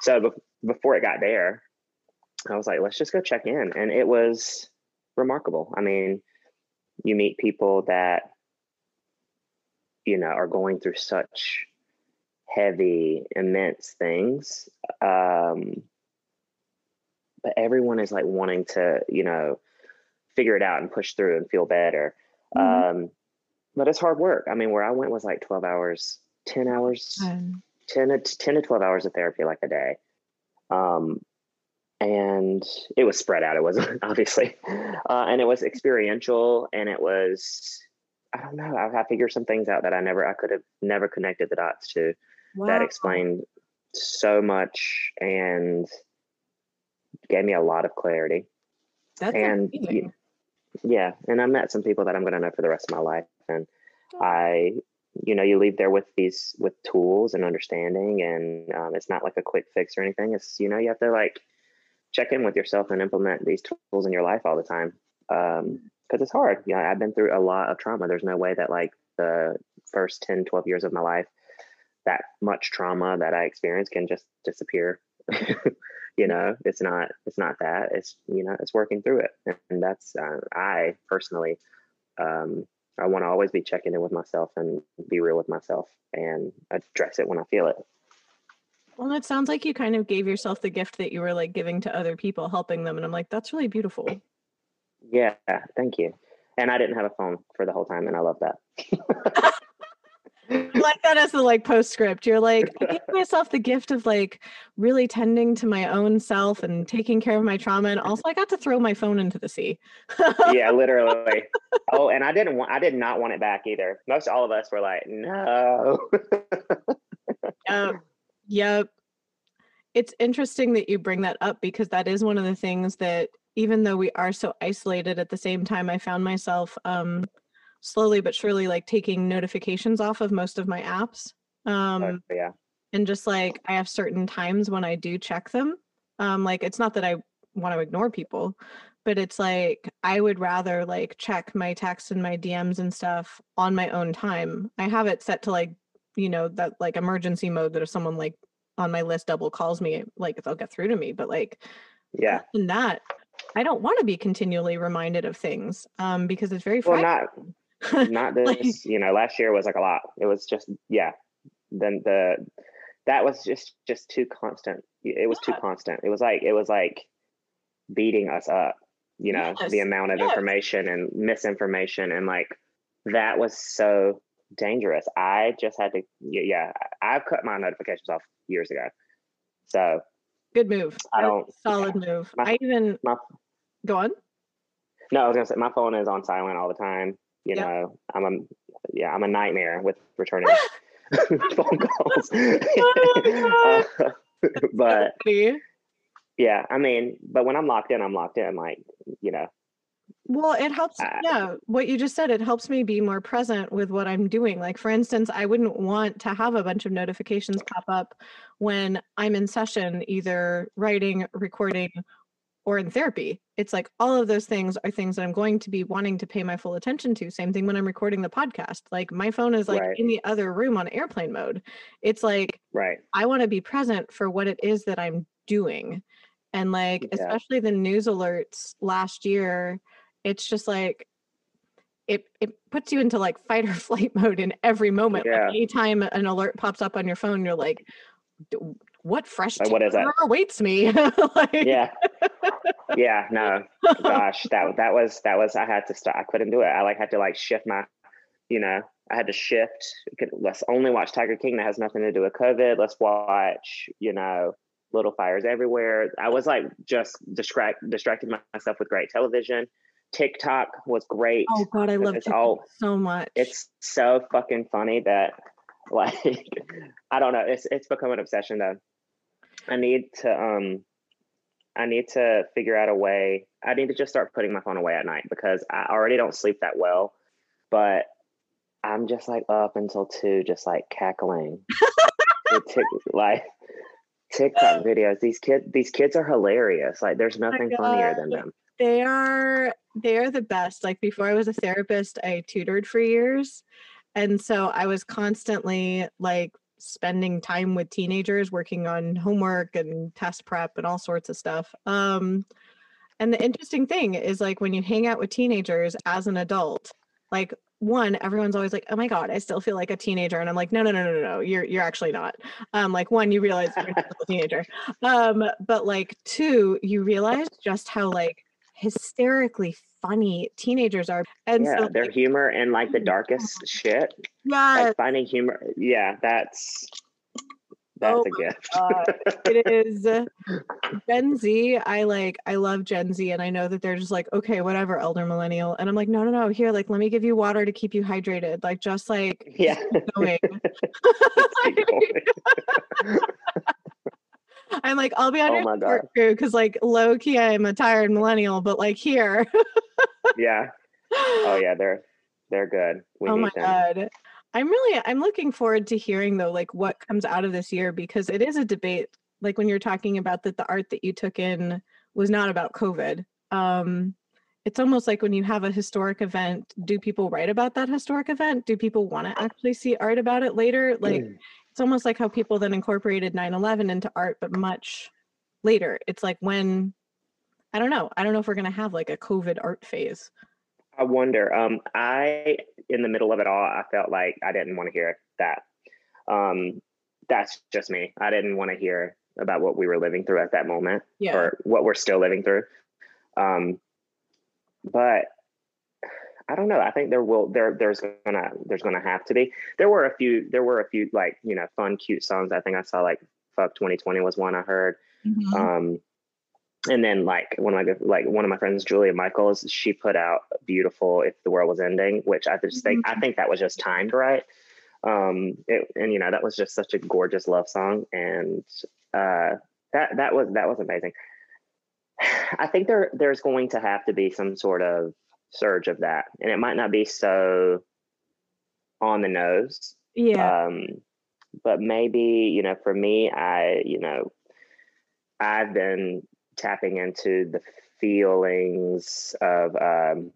So be- before it got there, I was like, let's just go check in, and it was remarkable. I mean, you meet people that you know are going through such heavy immense things um but everyone is like wanting to you know figure it out and push through and feel better mm-hmm. um but it's hard work i mean where i went was like 12 hours 10 hours um, 10 to 10 to 12 hours of therapy like a day um and it was spread out it wasn't obviously uh, and it was experiential and it was I don't know. I, I figured some things out that I never, I could have never connected the dots to. Wow. That explained so much and gave me a lot of clarity. That's and amazing. yeah, and I met some people that I'm going to know for the rest of my life, and oh. I you know you leave there with these with tools and understanding and um, it's not like a quick fix or anything. It's you know you have to like check in with yourself and implement these tools in your life all the time because um, it's hard. You know i've been through a lot of trauma. There's no way that like the first 10 12 years of my life that much trauma that i experienced can just disappear. You know it's not it's not that. It's you know it's working through it. And that's uh, i personally um, I want to always be checking in with myself and be real with myself and address it when I feel it. Well, it sounds like you kind of gave yourself the gift that you were like giving to other people, helping them. And I'm like, that's really beautiful. Yeah, thank you. And I didn't have a phone for the whole time, and I love that. like that as the like postscript. You're like, I gave myself the gift of like really tending to my own self and taking care of my trauma. And also I got to throw my phone into the sea. yeah, literally. Oh, and I didn't want I did not want it back either. Most all of us were like, no. yep. Yep. It's interesting that you bring that up because that is one of the things that even though we are so isolated at the same time, I found myself um slowly but surely like taking notifications off of most of my apps. Um, oh, yeah. And just like I have certain times when I do check them. Um, like it's not that I want to ignore people, but it's like I would rather like check my texts and my DMs and stuff on my own time. I have it set to like, you know, that like emergency mode that if someone like on my list double calls me, like they'll get through to me. But like, yeah, and that I don't want to be continually reminded of things um, because it's very well, not not this like, you know last year was like a lot it was just yeah then the that was just just too constant it was yeah. too constant it was like it was like beating us up you know yes. the amount of yes. information and misinformation and like that was so dangerous i just had to yeah i've cut my notifications off years ago so good move i don't solid yeah. move my, i even my, go on no i was gonna say my phone is on silent all the time you yep. know i'm a yeah i'm a nightmare with returning phone calls. Oh uh, but yeah i mean but when i'm locked in i'm locked in like you know. Well it helps uh, yeah what you just said it helps me be more present with what i'm doing. Like for instance i wouldn't want to have a bunch of notifications pop up when i'm in session either writing recording or in therapy. It's like all of those things are things that I'm going to be wanting to pay my full attention to. Same thing when I'm recording the podcast. Like my phone is like right. in the other room on airplane mode. It's like right. I want to be present for what it is that I'm doing. And like yeah. especially the news alerts last year, it's just like it it puts you into like fight or flight mode in every moment. Yeah. Like anytime an alert pops up on your phone, you're like what fresh like, what is that? awaits me? Like... yeah. Yeah no. Gosh that that was that was i had to start i couldn't do it. I like had to like shift my you know i had to shift. Let's only watch tiger king. That has nothing to do with covid. Let's watch you know little fires everywhere. I was like just distract distracting myself with great television. Tiktok was great oh god i love it all so much. it's so fucking funny that like i don't know. It's it's become an obsession though I need to um I need to figure out a way. I need to just start putting my phone away at night because I already don't sleep that well. But I'm just like up until two, just like cackling. tick, like TikTok videos. These kids, these kids are hilarious. Like there's oh nothing oh funnier than them. They are they are the best. Like before I was a therapist, I tutored for years. And so I was constantly like spending time with teenagers working on homework and test prep and all sorts of stuff. Um, and the interesting thing is like when you hang out with teenagers as an adult, like one, everyone's always like, "Oh my god, I still feel like a teenager," and I'm like, "No, no, no, no, no, you're you're actually not." Um, like one, you realize you're not a teenager, um, but like two, you realize just how like hysterically funny teenagers are. And yeah, so, their like, humor and like the mm-hmm. darkest shit. Yeah. Like finding humor. Yeah, that's that's oh a gift. it is uh, Gen Z. I like I love Gen Z and I know that they're just like, okay, whatever, elder millennial. And I'm like, no, no, no, here, like let me give you water to keep you hydrated. Like just like yeah. going. I'm like, I'll be on oh your crew because like low key I'm a tired millennial, but like here. yeah. Oh yeah, they're they're good. We oh my them. god. I'm really I'm looking forward to hearing though like what comes out of this year because it is a debate like when you're talking about that the art that you took in was not about covid um it's almost like when you have a historic event do people write about that historic event do people want to actually see art about it later like mm. It's almost like how people then incorporated 9-11 into art but much later. It's like when i don't know i don't know if we're going to have like a covid art phase. I wonder um i in the middle of it all i felt like i didn't want to hear that. Um that's just me. I didn't want to hear about what we were living through at that moment yeah. or what we're still living through. Um but I don't know. I think there will there there's gonna there's gonna have to be. There were a few there were a few like you know fun cute songs. I think I saw like "Fuck 2020" was one I heard. Mm-hmm. Um, and then like one of my like one of my friends, Julia Michaels, she put out "Beautiful If the World Was Ending," which I just think mm-hmm. I think that was just timed right. Um, it, and you know that was just such a gorgeous love song, and uh, that that was that was amazing. I think there there's going to have to be some sort of surge of that, and it might not be so on the nose. Yeah. Um, but maybe you know, for me, I you know, I've been tapping into the feelings of um,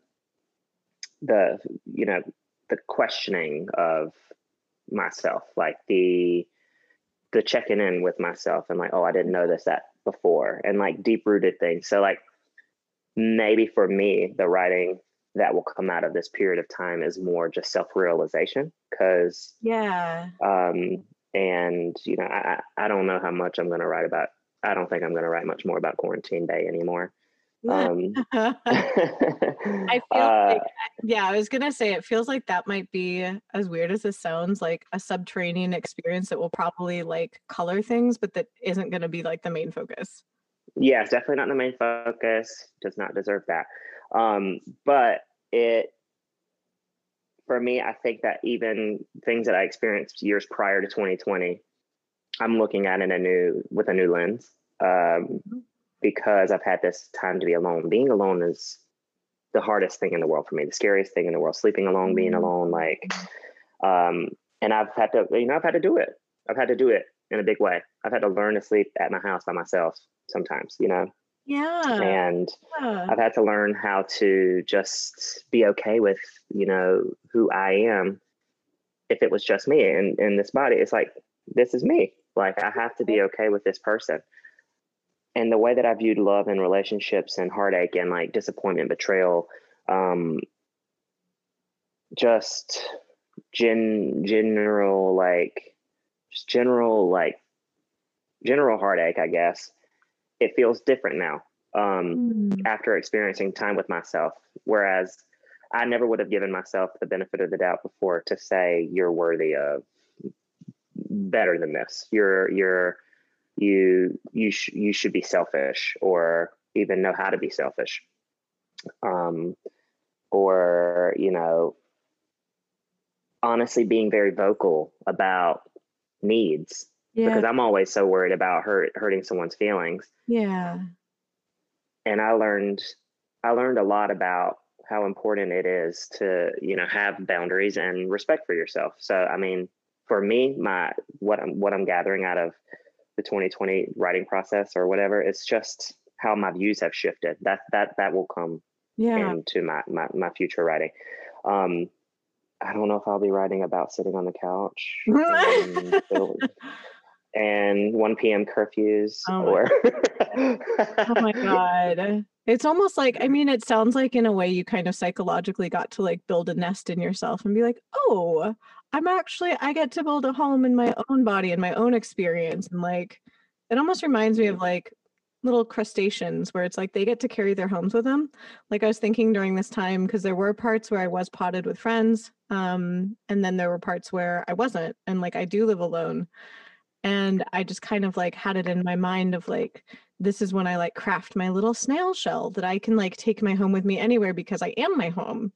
the you know the questioning of myself, like the the checking in with myself and like, oh, I didn't know this that before and like deep rooted things. So like maybe for me, the writing that will come out of this period of time is more just self realization because yeah. Um, and you know, I I don't know how much I'm going to write about. I don't think I'm going to write much more about quarantine bay anymore. Um, I feel uh, like, yeah, I was gonna say it feels like that might be as weird as this sounds, like a subterranean experience that will probably like color things, but that isn't gonna be like the main focus. Yeah, it's definitely not the main focus. Does not deserve that. Um, but it for me, I think that even things that I experienced years prior to 2020, I'm looking at in a new with a new lens. Um, mm-hmm because I've had this time to be alone. Being alone is the hardest thing in the world for me, the scariest thing in the world. Sleeping alone, being mm-hmm. alone, like, um, and I've had to, you know, I've had to do it. I've had to do it in a big way. I've had to learn to sleep at my house by myself sometimes, you know. Yeah. And yeah. I've had to learn how to just be okay with, you know, who I am. If it was just me and in this body, it's like this is me. Like I have to be okay with this person and the way that I viewed love and relationships and heartache and like disappointment, betrayal, um, just gen general like just general like general heartache, I guess. It feels different now um, mm. after experiencing time with myself. Whereas I never would have given myself the benefit of the doubt before to say you're worthy of better than this. You're you're you you sh- you should be selfish or even know how to be selfish um or you know honestly being very vocal about needs yeah. because i'm always so worried about hurt hurting someone's feelings yeah and i learned i learned a lot about how important it is to you know have boundaries and respect for yourself so i mean for me my what i'm what i'm gathering out of the 2020 writing process or whatever. It's just how my views have shifted. That that that will come yeah. into my, my my future writing. Um, I don't know if I'll be writing about sitting on the couch and, and 1 p.m. curfews oh or. oh my god! It's almost like I mean, it sounds like in a way you kind of psychologically got to like build a nest in yourself and be like, oh, I'm actually I get to build a home in my own body and my own experience and like it almost reminds me of like little crustaceans where it's like they get to carry their homes with them. Like I was thinking during this time because there were parts where I was potted with friends um and then there were parts where I wasn't and like I do live alone. And I just kind of like had it in my mind of like this is when I like craft my little snail shell that I can like take my home with me anywhere because I am my home.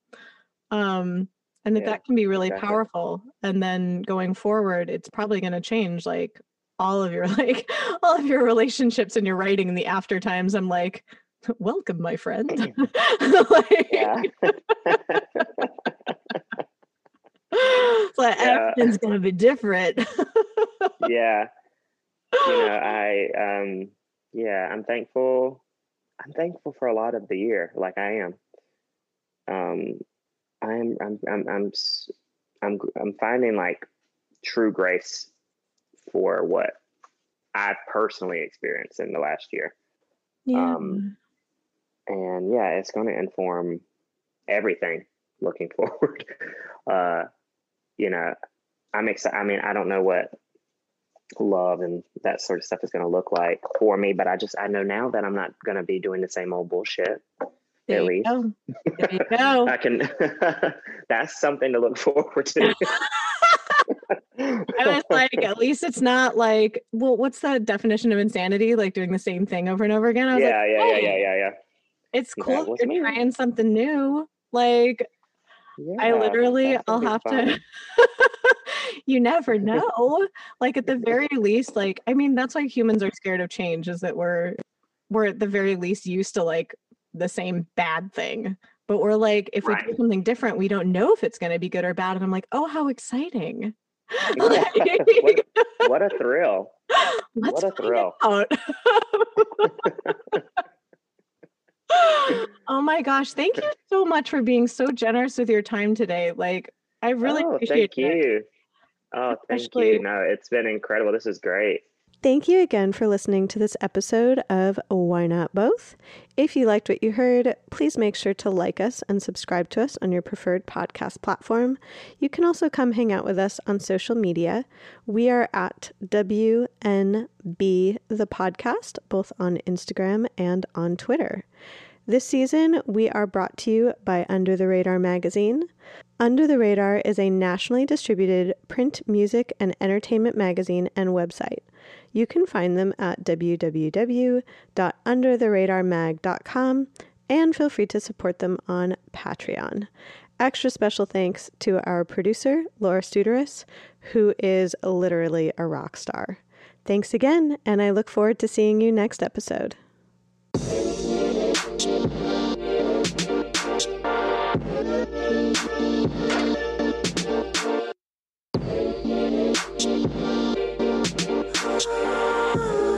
Um and that yeah, that can be really exactly. powerful and then going forward it's probably going to change like all of your like all of your relationships and your writing in the after times i'm like welcome my friend like, like Yeah. everything's gonna be different. yeah. You know, I um yeah, I'm thankful I'm thankful for a lot of the year, like I am. Um I'm I'm I'm I'm I'm I'm finding like true grace for what I personally experienced in the last year. yeah. Um, and yeah, it's going to inform everything looking forward. Uh, you know, I'm excited. I mean, I don't know what love and that sort of stuff is going to look like for me, but I just I know now that I'm not going to be doing the same old bullshit. there at least. go. There you go. I can. that's something to look forward to. I was like, at least it's not like, well, what's the definition of insanity? Like doing the same thing over and over again. I was yeah, like, yeah, yeah, "Hey, yeah, yeah, yeah, It's cool. You're trying something new. Like yeah. I literally, I'll have be to. you never know. Like at the very least, like I mean, that's why humans are scared of change. Is that we're we're at the very least used to like the same bad thing. But we're like, if we do something different, we don't know if it's going to be good or bad. And I'm like, oh, how exciting! Like, what, what a thrill! What a thrill. Oh my gosh. Thank you so much for being so generous with your time today. Like, I really oh, appreciate thank it. you. Oh, thank Especially- you. No, it's been incredible. This is great. Thank you again for listening to this episode of Why Not Both. If you liked what you heard, please make sure to like us and subscribe to us on your preferred podcast platform. You can also come hang out with us on social media. We are at WNB the podcast, both on Instagram and on Twitter. This season, we are brought to you by Under the Radar magazine. Under the Radar is a nationally distributed print, music, and entertainment magazine and website. You can find them at www.undertheradarmag.com and feel free to support them on Patreon. Extra special thanks to our producer, Laura Studeris, who is literally a rock star. Thanks again, and I look forward to seeing you next episode. Thank Cause